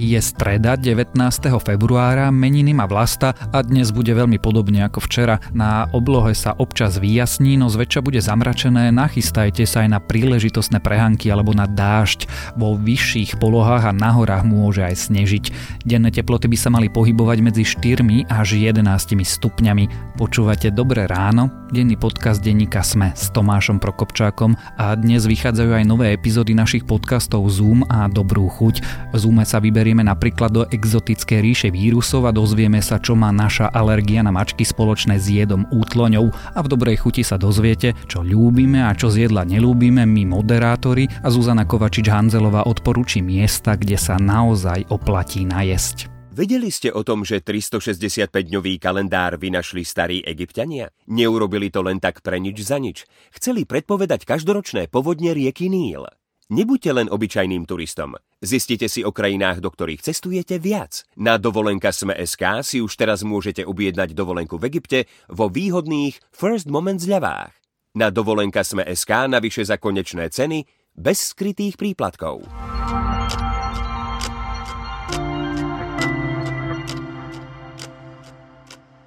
Je streda 19. februára, meniny má Vlasta a dnes bude veľmi podobne ako včera. Na oblohe sa občas vyjasní, no zväčša bude zamračené, nachystajte sa aj na príležitostné prehanky alebo na dážď. Vo vyšších polohách a na horách môže aj snežiť. Denné teploty by sa mali pohybovať medzi 4 až 11 stupňami. Počúvate Dobré ráno, denný podcast denníka Sme s Tomášom Prokopčákom a dnes vychádzajú aj nové epizódy našich podcastov Zoom a Dobrú chuť. V Zoome sa vyberie pozrieme napríklad do exotické ríše vírusov a dozvieme sa, čo má naša alergia na mačky spoločné s jedom útloňou a v dobrej chuti sa dozviete, čo ľúbime a čo z jedla nelúbime my moderátori a Zuzana Kovačič-Hanzelová odporúči miesta, kde sa naozaj oplatí najesť. Vedeli ste o tom, že 365-dňový kalendár vynašli starí egyptiania? Neurobili to len tak pre nič za nič. Chceli predpovedať každoročné povodne rieky Níl. Nebuďte len obyčajným turistom. Zistite si o krajinách, do ktorých cestujete viac. Na dovolenka Sme.sk si už teraz môžete objednať dovolenku v Egypte vo výhodných First Moment zľavách. Na dovolenka Sme.sk navyše za konečné ceny bez skrytých príplatkov.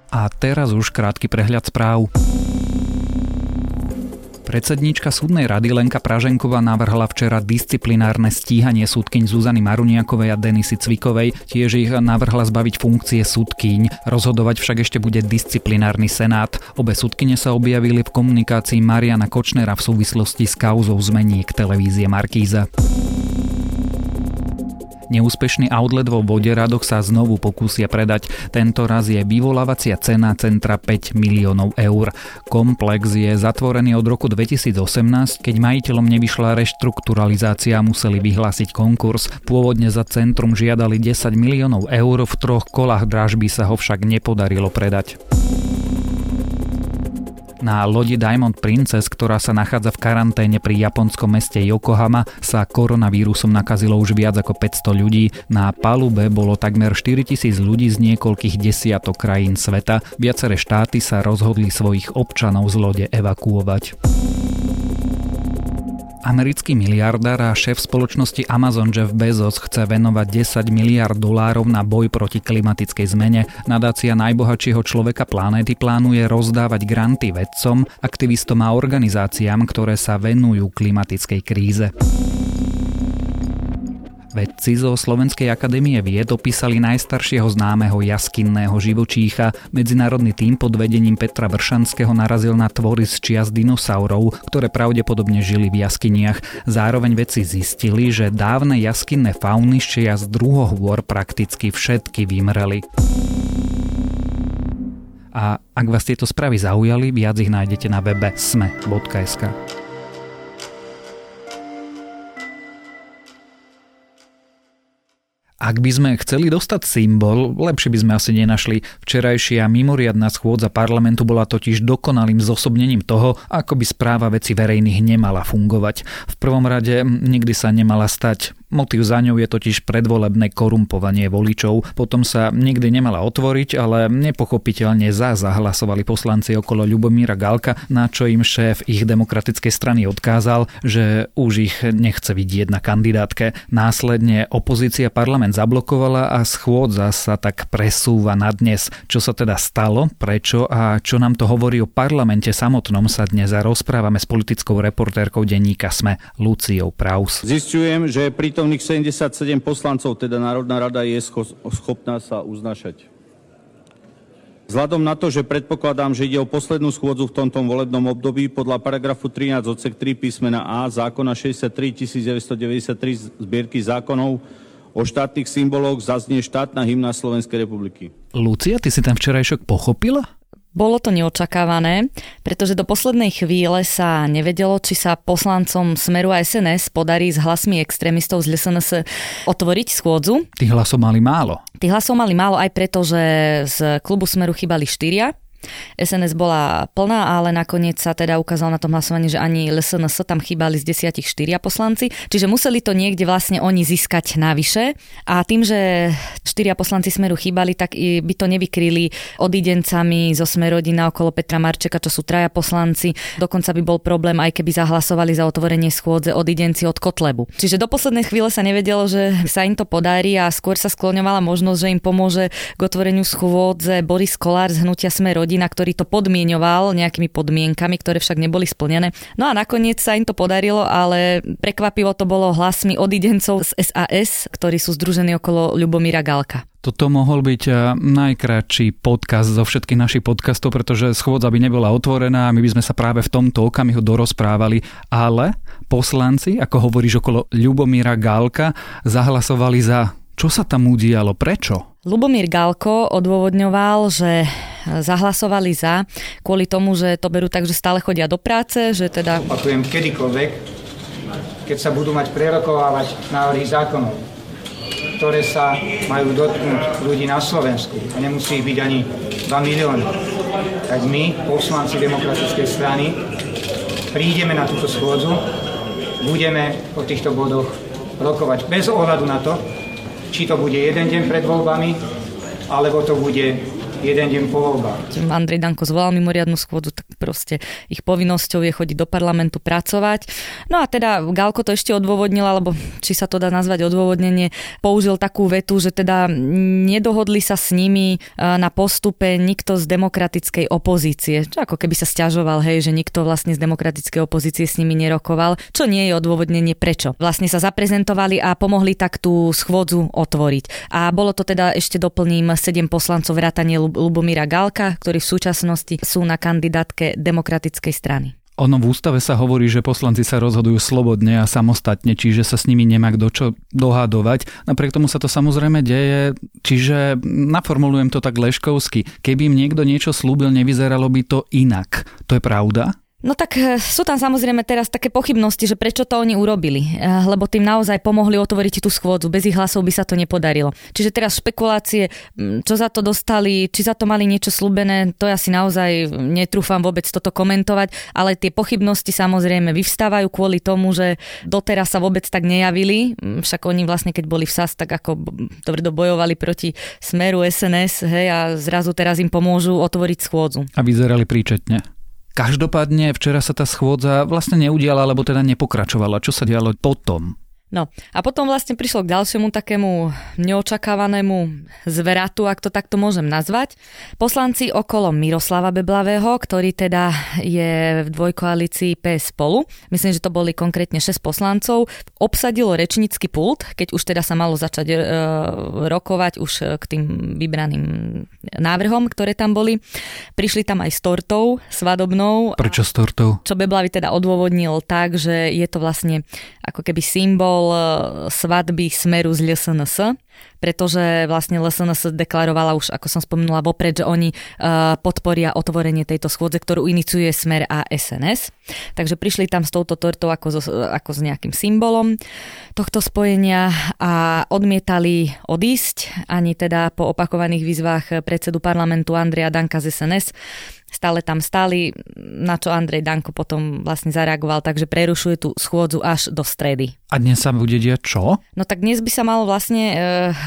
A teraz už krátky prehľad správ. Predsedníčka súdnej rady Lenka Praženková navrhla včera disciplinárne stíhanie súdkyň Zuzany Maruniakovej a Denisy Cvikovej, tiež ich navrhla zbaviť funkcie súdkyň. Rozhodovať však ešte bude disciplinárny senát. Obe súdkyne sa objavili v komunikácii Mariana Kočnera v súvislosti s kauzou zmeniek televízie Markíza. Neúspešný outlet vo Voderadoch sa znovu pokúsia predať. Tento raz je vyvolávacia cena centra 5 miliónov eur. Komplex je zatvorený od roku 2018, keď majiteľom nevyšla reštrukturalizácia a museli vyhlásiť konkurs. Pôvodne za centrum žiadali 10 miliónov eur, v troch kolách dražby sa ho však nepodarilo predať. Na lodi Diamond Princess, ktorá sa nachádza v karanténe pri japonskom meste Yokohama, sa koronavírusom nakazilo už viac ako 500 ľudí. Na palube bolo takmer 4000 ľudí z niekoľkých desiatok krajín sveta. Viaceré štáty sa rozhodli svojich občanov z lode evakuovať. Americký miliardár a šéf spoločnosti Amazon Jeff Bezos chce venovať 10 miliard dolárov na boj proti klimatickej zmene. Nadácia najbohatšieho človeka planéty plánuje rozdávať granty vedcom, aktivistom a organizáciám, ktoré sa venujú klimatickej kríze. Vedci zo Slovenskej akadémie vied opísali najstaršieho známeho jaskinného živočícha. Medzinárodný tým pod vedením Petra Vršanského narazil na tvory z čias dinosaurov, ktoré pravdepodobne žili v jaskyniach. Zároveň vedci zistili, že dávne jaskinné fauny z čias druhohôr prakticky všetky vymreli. A ak vás tieto správy zaujali, viac ich nájdete na webe sme.sk. Ak by sme chceli dostať symbol, lepšie by sme asi nenašli. Včerajšia mimoriadná schôdza parlamentu bola totiž dokonalým zosobnením toho, ako by správa veci verejných nemala fungovať. V prvom rade nikdy sa nemala stať Motív za ňou je totiž predvolebné korumpovanie voličov. Potom sa nikdy nemala otvoriť, ale nepochopiteľne za zahlasovali poslanci okolo Ľubomíra Galka, na čo im šéf ich demokratickej strany odkázal, že už ich nechce vidieť na kandidátke. Následne opozícia parlament zablokovala a schôdza sa tak presúva na dnes. Čo sa teda stalo, prečo a čo nám to hovorí o parlamente samotnom sa dnes rozprávame s politickou reportérkou denníka SME Luciou Praus. Zistujem, že pritom prítomných 77 poslancov, teda Národná rada je schopná sa uznašať. Vzhľadom na to, že predpokladám, že ide o poslednú schôdzu v tomto volebnom období, podľa paragrafu 13 odsek 3 písmena A zákona 63 1993 zbierky zákonov o štátnych symboloch zaznie štátna hymna Slovenskej republiky. Lucia, ty si ten včerajšok pochopila? Bolo to neočakávané, pretože do poslednej chvíle sa nevedelo, či sa poslancom Smeru a SNS podarí s hlasmi extrémistov z LSNS otvoriť schôdzu. Tých hlasov mali málo. Tých hlasov mali málo aj preto, že z klubu Smeru chýbali štyria SNS bola plná, ale nakoniec sa teda ukázalo na tom hlasovaní, že ani LSNS tam chýbali z desiatich štyria poslanci, čiže museli to niekde vlastne oni získať navyše a tým, že štyria poslanci Smeru chýbali, tak by to nevykryli odidencami zo Smerodina okolo Petra Marčeka, čo sú traja poslanci. Dokonca by bol problém, aj keby zahlasovali za otvorenie schôdze odidenci od Kotlebu. Čiže do poslednej chvíle sa nevedelo, že sa im to podarí a skôr sa skloňovala možnosť, že im pomôže k otvoreniu schôdze Boris Kolár z hnutia Sme rodina, ktorý to podmienoval nejakými podmienkami, ktoré však neboli splnené. No a nakoniec sa im to podarilo, ale prekvapivo to bolo hlasmi odidencov z SAS, ktorí sú združení okolo Ľubomíra Galka. Toto mohol byť eh, najkračší podcast zo všetkých našich podcastov, pretože schôdza by nebola otvorená a my by sme sa práve v tomto okamihu dorozprávali, ale poslanci, ako hovoríš okolo Ľubomíra Gálka, zahlasovali za čo sa tam udialo? Prečo? Lubomír Galko odôvodňoval, že zahlasovali za kvôli tomu, že to berú tak, že stále chodia do práce, že teda... Opakujem, kedykoľvek, keď sa budú mať prerokovávať návrhy zákonov, ktoré sa majú dotknúť ľudí na Slovensku a nemusí byť ani 2 milióny. Tak my, poslanci demokratickej strany, prídeme na túto schôdzu, budeme o týchto bodoch rokovať bez ohľadu na to, či to bude jeden deň pred voľbami, alebo to bude jeden deň po voľbách. Andrej Danko zvolal mimoriadnu schôdzu, tak proste ich povinnosťou je chodiť do parlamentu pracovať. No a teda Galko to ešte odôvodnila, alebo či sa to dá nazvať odôvodnenie, použil takú vetu, že teda nedohodli sa s nimi e, na postupe nikto z demokratickej opozície. Čo ako keby sa stiažoval, hej, že nikto vlastne z demokratickej opozície s nimi nerokoval, čo nie je odôvodnenie prečo. Vlastne sa zaprezentovali a pomohli tak tú schôdzu otvoriť. A bolo to teda ešte doplním 7 poslancov vrátanie Lubomíra Galka, ktorí v súčasnosti sú na kandidátke demokratickej strany. Ono v ústave sa hovorí, že poslanci sa rozhodujú slobodne a samostatne, čiže sa s nimi nemá kto čo dohadovať. Napriek tomu sa to samozrejme deje, čiže naformulujem to tak leškovsky. Keby im niekto niečo slúbil, nevyzeralo by to inak. To je pravda? No tak eh, sú tam samozrejme teraz také pochybnosti, že prečo to oni urobili, eh, lebo tým naozaj pomohli otvoriť tú schôdzu. Bez ich hlasov by sa to nepodarilo. Čiže teraz špekulácie, čo za to dostali, či za to mali niečo slúbené, to ja si naozaj netrúfam vôbec toto komentovať, ale tie pochybnosti samozrejme vyvstávajú kvôli tomu, že doteraz sa vôbec tak nejavili, však oni vlastne keď boli v SAS, tak ako tvrdo bojovali proti smeru SNS, hej, a zrazu teraz im pomôžu otvoriť schôdzu. A vyzerali príčetne. Každopádne včera sa tá schôdza vlastne neudiala, alebo teda nepokračovala. Čo sa dialo potom? No a potom vlastne prišlo k ďalšiemu takému neočakávanému zveratu, ak to takto môžem nazvať. Poslanci okolo Miroslava Beblavého, ktorý teda je v dvojkoalícii PS spolu, myslím, že to boli konkrétne 6 poslancov, obsadilo rečnícky pult, keď už teda sa malo začať e, rokovať už k tým vybraným návrhom, ktoré tam boli. Prišli tam aj s tortou svadobnou. Prečo s tortou? Čo Beblavy teda odôvodnil tak, že je to vlastne ako keby symbol organizoval svatby Smeru z LSNS pretože vlastne LSNS deklarovala už, ako som spomenula vopred, že oni e, podporia otvorenie tejto schôdze, ktorú iniciuje Smer a SNS. Takže prišli tam s touto tortou ako, so, ako s nejakým symbolom tohto spojenia a odmietali odísť, ani teda po opakovaných výzvach predsedu parlamentu Andreja Danka z SNS stále tam stáli, na čo Andrej Danko potom vlastne zareagoval, takže prerušuje tú schôdzu až do stredy. A dnes sa bude diať čo? No tak dnes by sa malo vlastne e,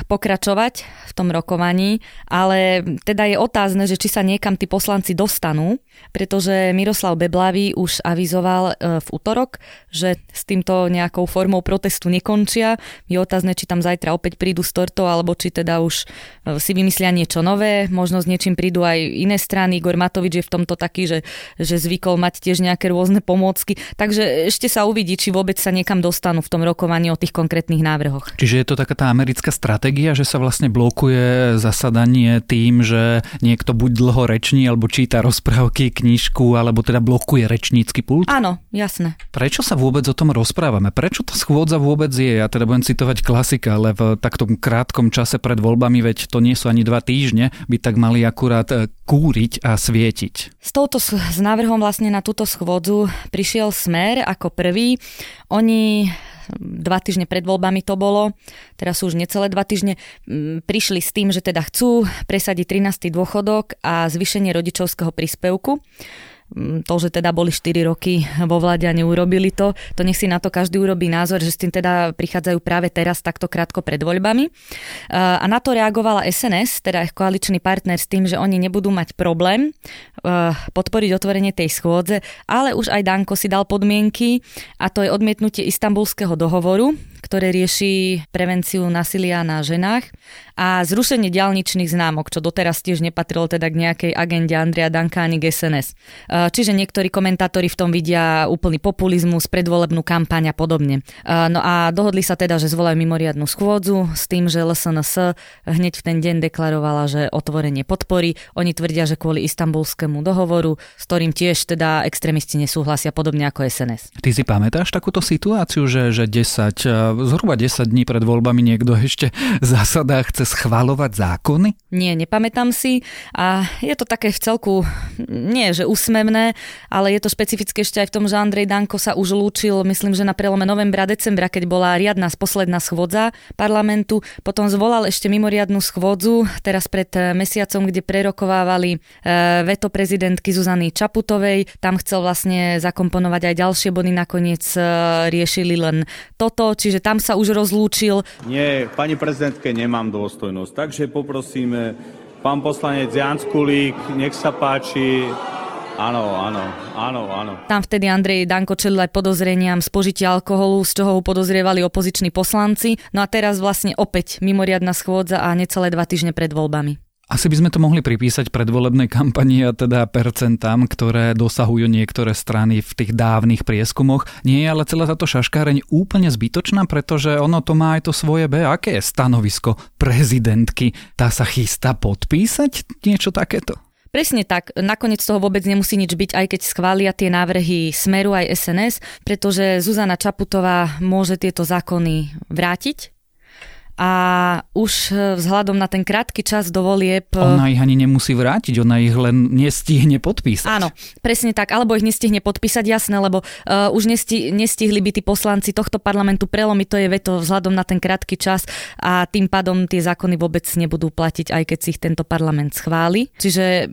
pokračovať v tom rokovaní, ale teda je otázne, že či sa niekam tí poslanci dostanú, pretože Miroslav Beblavý už avizoval e, v útorok, že s týmto nejakou formou protestu nekončia. Je otázne, či tam zajtra opäť prídu s tortou, alebo či teda už e, si vymyslia niečo nové, možno s niečím prídu aj iné strany. Igor Matovič je v tomto taký, že, že zvykol mať tiež nejaké rôzne pomôcky. Takže ešte sa uvidí, či vôbec sa niekam dostanú v tom rokovaní o tých konkrétnych návrhoch. Čiže je to taká tá americká stratégia, že sa vlastne blokuje zasadanie tým, že niekto buď dlho reční alebo číta rozprávky, knižku, alebo teda blokuje rečnícky pult? Áno, jasné. Prečo sa vôbec o tom rozprávame? Prečo tá schôdza vôbec je? Ja teda budem citovať klasika, ale v takto krátkom čase pred voľbami, veď to nie sú ani dva týždne, by tak mali akurát e, kúriť a svietiť? S touto s návrhom vlastne na túto schôdzu prišiel Smer ako prvý. Oni dva týždne pred voľbami to bolo, teraz sú už necelé dva týždne, prišli s tým, že teda chcú presadiť 13. dôchodok a zvýšenie rodičovského príspevku. Mm, to, že teda boli 4 roky vo vláde a neurobili to, to nech si na to každý urobí názor, že s tým teda prichádzajú práve teraz takto krátko pred voľbami. A na to reagovala SNS, teda ich koaličný partner s tým, že oni nebudú mať problém podporiť otvorenie tej schôdze, ale už aj Danko si dal podmienky a to je odmietnutie istambulského dohovoru, ktoré rieši prevenciu násilia na ženách a zrušenie diálničných známok, čo doteraz tiež nepatrilo teda k nejakej agende Andrea Danka ani k SNS. E, čiže niektorí komentátori v tom vidia úplný populizmus, predvolebnú kampaň a podobne. E, no a dohodli sa teda, že zvolajú mimoriadnu schôdzu s tým, že LSNS hneď v ten deň deklarovala, že otvorenie podpory. Oni tvrdia, že kvôli istambulskému dohovoru, s ktorým tiež teda extrémisti nesúhlasia, podobne ako SNS. Ty si pamätáš takúto situáciu, že, že 10, e, zhruba 10 dní pred voľbami niekto ešte zásada chce schvalovať zákony? Nie, nepamätám si a je to také v celku, nie že úsmevné, ale je to špecifické ešte aj v tom, že Andrej Danko sa už lúčil, myslím, že na prelome novembra a decembra, keď bola riadna posledná schôdza parlamentu, potom zvolal ešte mimoriadnú schôdzu, teraz pred eh, mesiacom, kde prerokovávali eh, veto prezidentky Zuzany Čaputovej, tam chcel vlastne zakomponovať aj ďalšie body, nakoniec eh, riešili len toto, čiže tam sa už rozlúčil. Nie, pani prezidentke nemám dôsť dôstojnosť. Takže poprosíme pán poslanec Jan Skulík, nech sa páči. Áno, áno, áno, áno. Tam vtedy Andrej Danko čelil aj podozreniam z požitia alkoholu, z čoho ho podozrievali opoziční poslanci. No a teraz vlastne opäť mimoriadna schôdza a necelé dva týždne pred voľbami. Asi by sme to mohli pripísať predvolebnej kampani a teda percentám, ktoré dosahujú niektoré strany v tých dávnych prieskumoch. Nie je ale celá táto šaškáreň úplne zbytočná, pretože ono to má aj to svoje B. Aké je stanovisko prezidentky? Tá sa chystá podpísať niečo takéto? Presne tak, nakoniec toho vôbec nemusí nič byť, aj keď schvália tie návrhy Smeru aj SNS, pretože Zuzana Čaputová môže tieto zákony vrátiť a už e, vzhľadom na ten krátky čas do volieb... E, ona ich ani nemusí vrátiť, ona ich len nestihne podpísať. Áno, presne tak, alebo ich nestihne podpísať, jasné, lebo uh, už nesti, nestihli by tí poslanci tohto parlamentu prelomiť to je veto vzhľadom na ten krátky čas a tým pádom tie zákony vôbec nebudú platiť, aj keď si ich tento parlament schváli. Čiže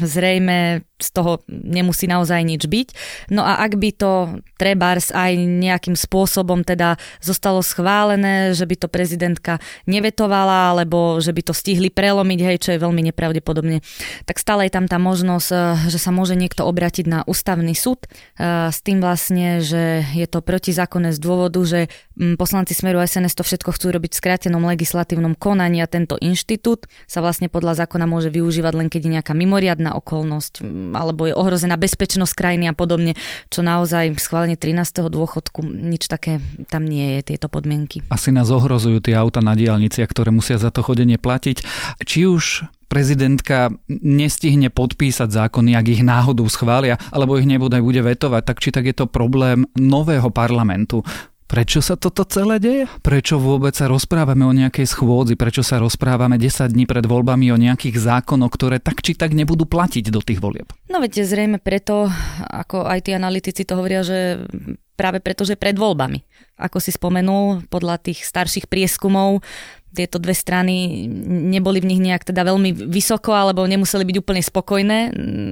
zrejme z toho nemusí naozaj nič byť. No a ak by to trebárs aj nejakým spôsobom teda zostalo schválené, že by to prezidentka nevetovala, alebo že by to stihli prelomiť, hej, čo je veľmi nepravdepodobne, tak stále je tam tá možnosť, eh, že sa môže niekto obratiť na ústavný súd eh, s tým vlastne, že je to protizákonné z dôvodu, že mm, poslanci Smeru SNS to všetko chcú robiť v skrátenom legislatívnom konaní a tento inštitút sa vlastne podľa zákona môže využívať len keď je nejaká mimoriadná okolnosť alebo je ohrozená bezpečnosť krajiny a podobne, čo naozaj schválenie 13. dôchodku, nič také tam nie je, tieto podmienky. Asi nás ohrozujú tie auta na diálniciach, ktoré musia za to chodenie platiť. Či už prezidentka nestihne podpísať zákony, ak ich náhodou schvália, alebo ich nebude bude vetovať, tak či tak je to problém nového parlamentu. Prečo sa toto celé deje? Prečo vôbec sa rozprávame o nejakej schôdzi? Prečo sa rozprávame 10 dní pred voľbami o nejakých zákonoch, ktoré tak či tak nebudú platiť do tých volieb? No viete, zrejme preto, ako aj tí analytici to hovoria, že práve preto, že pred voľbami. Ako si spomenul, podľa tých starších prieskumov tieto dve strany neboli v nich nejak teda veľmi vysoko alebo nemuseli byť úplne spokojné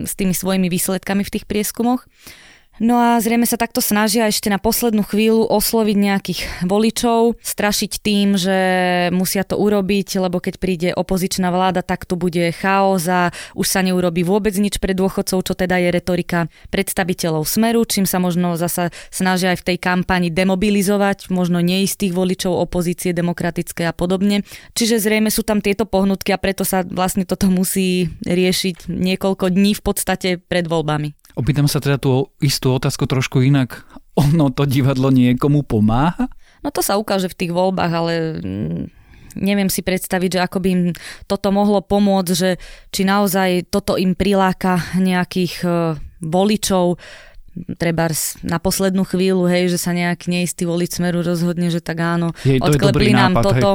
s tými svojimi výsledkami v tých prieskumoch. No a zrejme sa takto snažia ešte na poslednú chvíľu osloviť nejakých voličov, strašiť tým, že musia to urobiť, lebo keď príde opozičná vláda, tak to bude chaos a už sa neurobi vôbec nič pre dôchodcov, čo teda je retorika predstaviteľov Smeru, čím sa možno zasa snažia aj v tej kampani demobilizovať, možno neistých voličov opozície demokratické a podobne. Čiže zrejme sú tam tieto pohnutky a preto sa vlastne toto musí riešiť niekoľko dní v podstate pred voľbami. Opýtam sa teda tú istú otázku trošku inak. Ono to divadlo niekomu pomáha? No to sa ukáže v tých voľbách, ale mm, neviem si predstaviť, že ako by im toto mohlo pomôcť, že či naozaj toto im priláka nejakých e, voličov, treba na poslednú chvíľu, hej, že sa nejak neistý voliť smeru rozhodne, že tak áno, Jej, odklepli nám nápad, toto.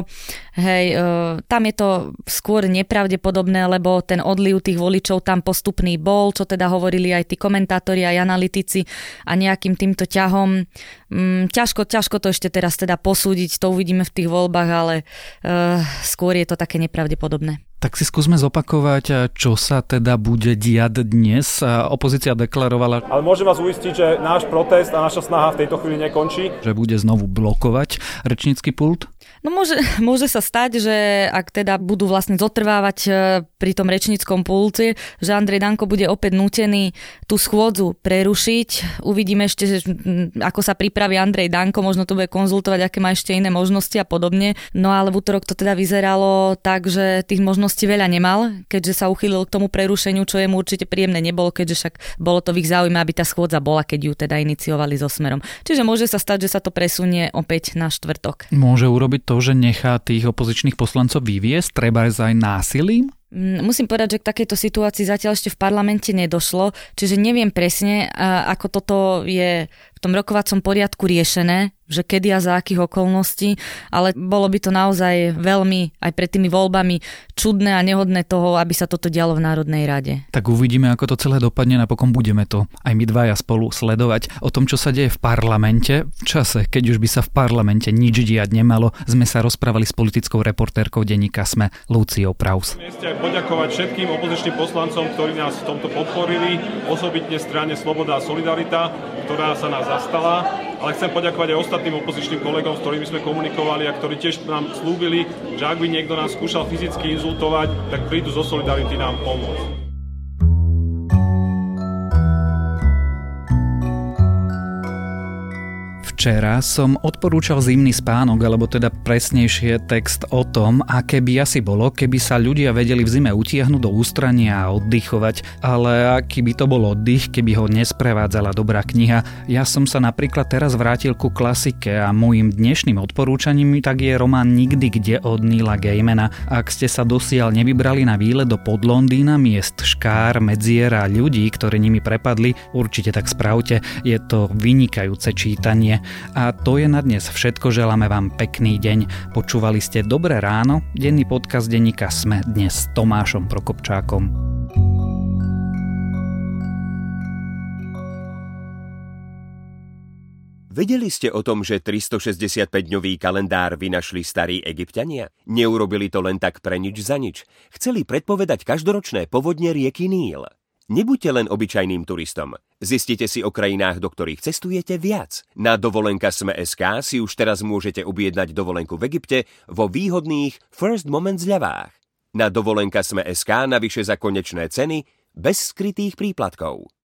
Hej, hej uh, tam je to skôr nepravdepodobné, lebo ten odliv tých voličov tam postupný bol, čo teda hovorili aj tí komentátori, aj analytici a nejakým týmto ťahom mm, ťažko, ťažko to ešte teraz teda posúdiť, to uvidíme v tých voľbách, ale uh, skôr je to také nepravdepodobné. Tak si skúsme zopakovať, čo sa teda bude diať dnes. Opozícia deklarovala... Ale môžem vás uistiť, že náš protest a naša snaha v tejto chvíli nekončí. Že bude znovu blokovať rečnícky pult? No môže, môže sa stať, že ak teda budú vlastne zotrvávať pri tom rečníckom pulte, že Andrej Danko bude opäť nútený tú schôdzu prerušiť. Uvidíme ešte, že, ako sa pripraví Andrej Danko, možno to bude konzultovať, aké má ešte iné možnosti a podobne. No ale v útorok to teda vyzeralo tak, že tých možností veľa nemal, keďže sa uchýlil k tomu prerušeniu, čo je mu určite príjemné nebolo, keďže však bolo to v ich záujme, aby tá schôdza bola, keď ju teda iniciovali so smerom. Čiže môže sa stať, že sa to presunie opäť na štvrtok. Môže urobiť to, že nechá tých opozičných poslancov vyviesť, treba aj násilím? Mm, musím povedať, že k takejto situácii zatiaľ ešte v parlamente nedošlo, čiže neviem presne, ako toto je tom rokovacom poriadku riešené, že kedy a za akých okolností, ale bolo by to naozaj veľmi aj pred tými voľbami čudné a nehodné toho, aby sa toto dialo v Národnej rade. Tak uvidíme, ako to celé dopadne, napokon budeme to aj my dvaja spolu sledovať. O tom, čo sa deje v parlamente, v čase, keď už by sa v parlamente nič diať nemalo, sme sa rozprávali s politickou reportérkou denníka SME Luciou Praus. Aj poďakovať všetkým opozičným poslancom, ktorí nás v tomto podporili, osobitne strane Sloboda a Solidarita, ktorá sa nás zastala ale chcem poďakovať aj ostatným opozičným kolegom, s ktorými sme komunikovali a ktorí tiež nám slúbili, že ak by niekto nás skúšal fyzicky inzultovať, tak prídu zo Solidarity nám pomôcť. Včera som odporúčal zimný spánok, alebo teda presnejšie text o tom, aké by asi bolo, keby sa ľudia vedeli v zime utiahnuť do ústrania a oddychovať, ale aký by to bol oddych, keby ho nesprevádzala dobrá kniha. Ja som sa napríklad teraz vrátil ku klasike a môjim dnešným odporúčaním tak je román Nikdy kde od Nila Gaimana. Ak ste sa dosiaľ nevybrali na výlet do Podlondýna, miest Škár, Medzier a ľudí, ktorí nimi prepadli, určite tak spravte, je to vynikajúce čítanie. A to je na dnes všetko, želáme vám pekný deň. Počúvali ste Dobré ráno, denný podcast denníka Sme dnes s Tomášom Prokopčákom. Vedeli ste o tom, že 365-dňový kalendár vynašli starí egyptiania? Neurobili to len tak pre nič za nič. Chceli predpovedať každoročné povodne rieky Níl. Nebuďte len obyčajným turistom. Zistite si o krajinách, do ktorých cestujete viac. Na dovolenka Sme.sk si už teraz môžete objednať dovolenku v Egypte vo výhodných First Moment zľavách. Na dovolenka Sme.sk navyše za konečné ceny bez skrytých príplatkov.